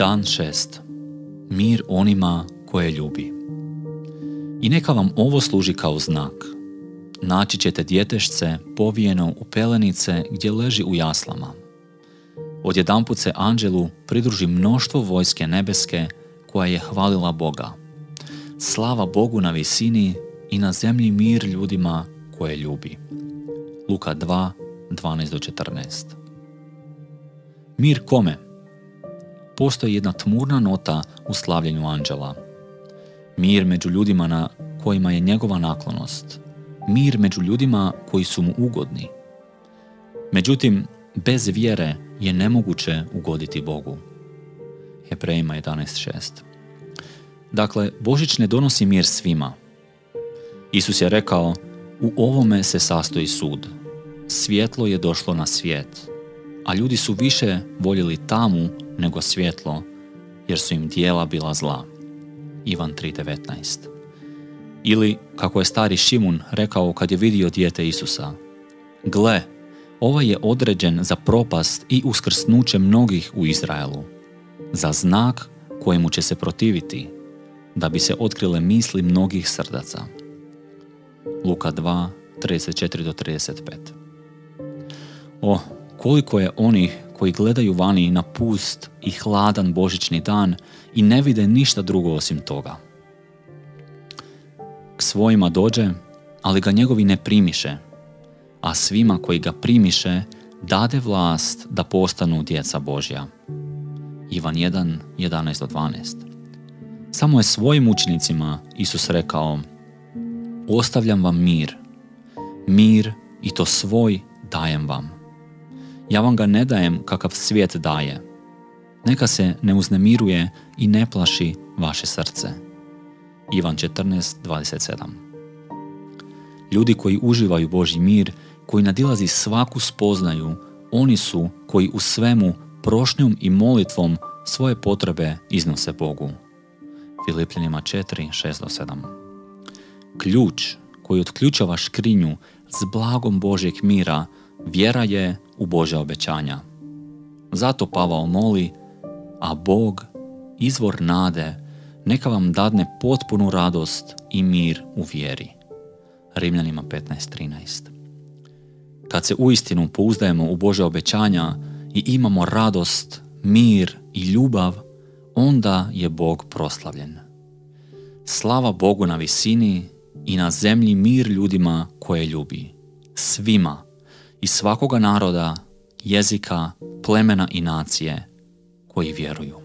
Dan šest. Mir onima koje ljubi. I neka vam ovo služi kao znak. Naći ćete djetešce povijeno u pelenice gdje leži u jaslama. Odjedanput se anđelu pridruži mnoštvo vojske nebeske koja je hvalila Boga. Slava Bogu na visini i na zemlji mir ljudima koje ljubi. Luka 2, 12 do 14. Mir kome? Postoji jedna tmurna nota u slavljenju anđela. Mir među ljudima na kojima je njegova naklonost. Mir među ljudima koji su mu ugodni. Međutim, bez vjere je nemoguće ugoditi Bogu. Hebrejima 11.6 Dakle, Božić ne donosi mir svima. Isus je rekao, u ovome se sastoji sud. Svjetlo je došlo na svijet, a ljudi su više voljeli tamu nego svjetlo, jer su im dijela bila zla. Ivan 3.19 Ili, kako je stari Šimun rekao kad je vidio dijete Isusa, Gle, ovaj je određen za propast i uskrsnuće mnogih u Izraelu, za znak kojemu će se protiviti, da bi se otkrile misli mnogih srdaca. Luka 2, 34 do 35 O, koliko je onih koji gledaju vani na pust i hladan božićni dan i ne vide ništa drugo osim toga. K svojima dođe, ali ga njegovi ne primiše, a svima koji ga primiše dade vlast da postanu djeca Božja. Ivan 1, 11 12 Samo je svojim učenicima Isus rekao Ostavljam vam mir. Mir i to svoj dajem vam. Ja vam ga ne dajem kakav svijet daje. Neka se ne uznemiruje i ne plaši vaše srce. Ivan 14.27 Ljudi koji uživaju Božji mir, koji nadilazi svaku spoznaju, oni su koji u svemu prošnjom i molitvom svoje potrebe iznose Bogu. Filipljanima 4, 6 7 Ključ koji otključava škrinju s blagom Božjeg mira, vjera je u Božja obećanja. Zato Pavao moli, a Bog, izvor nade, neka vam dadne potpunu radost i mir u vjeri. Rimljanima 15.13 Kad se uistinu pouzdajemo u Božja obećanja i imamo radost, mir i ljubav, onda je Bog proslavljen. Slava Bogu na visini i na zemlji mir ljudima koje ljubi. Svima, iz svakoga naroda, jezika, plemena i nacije koji vjeruju.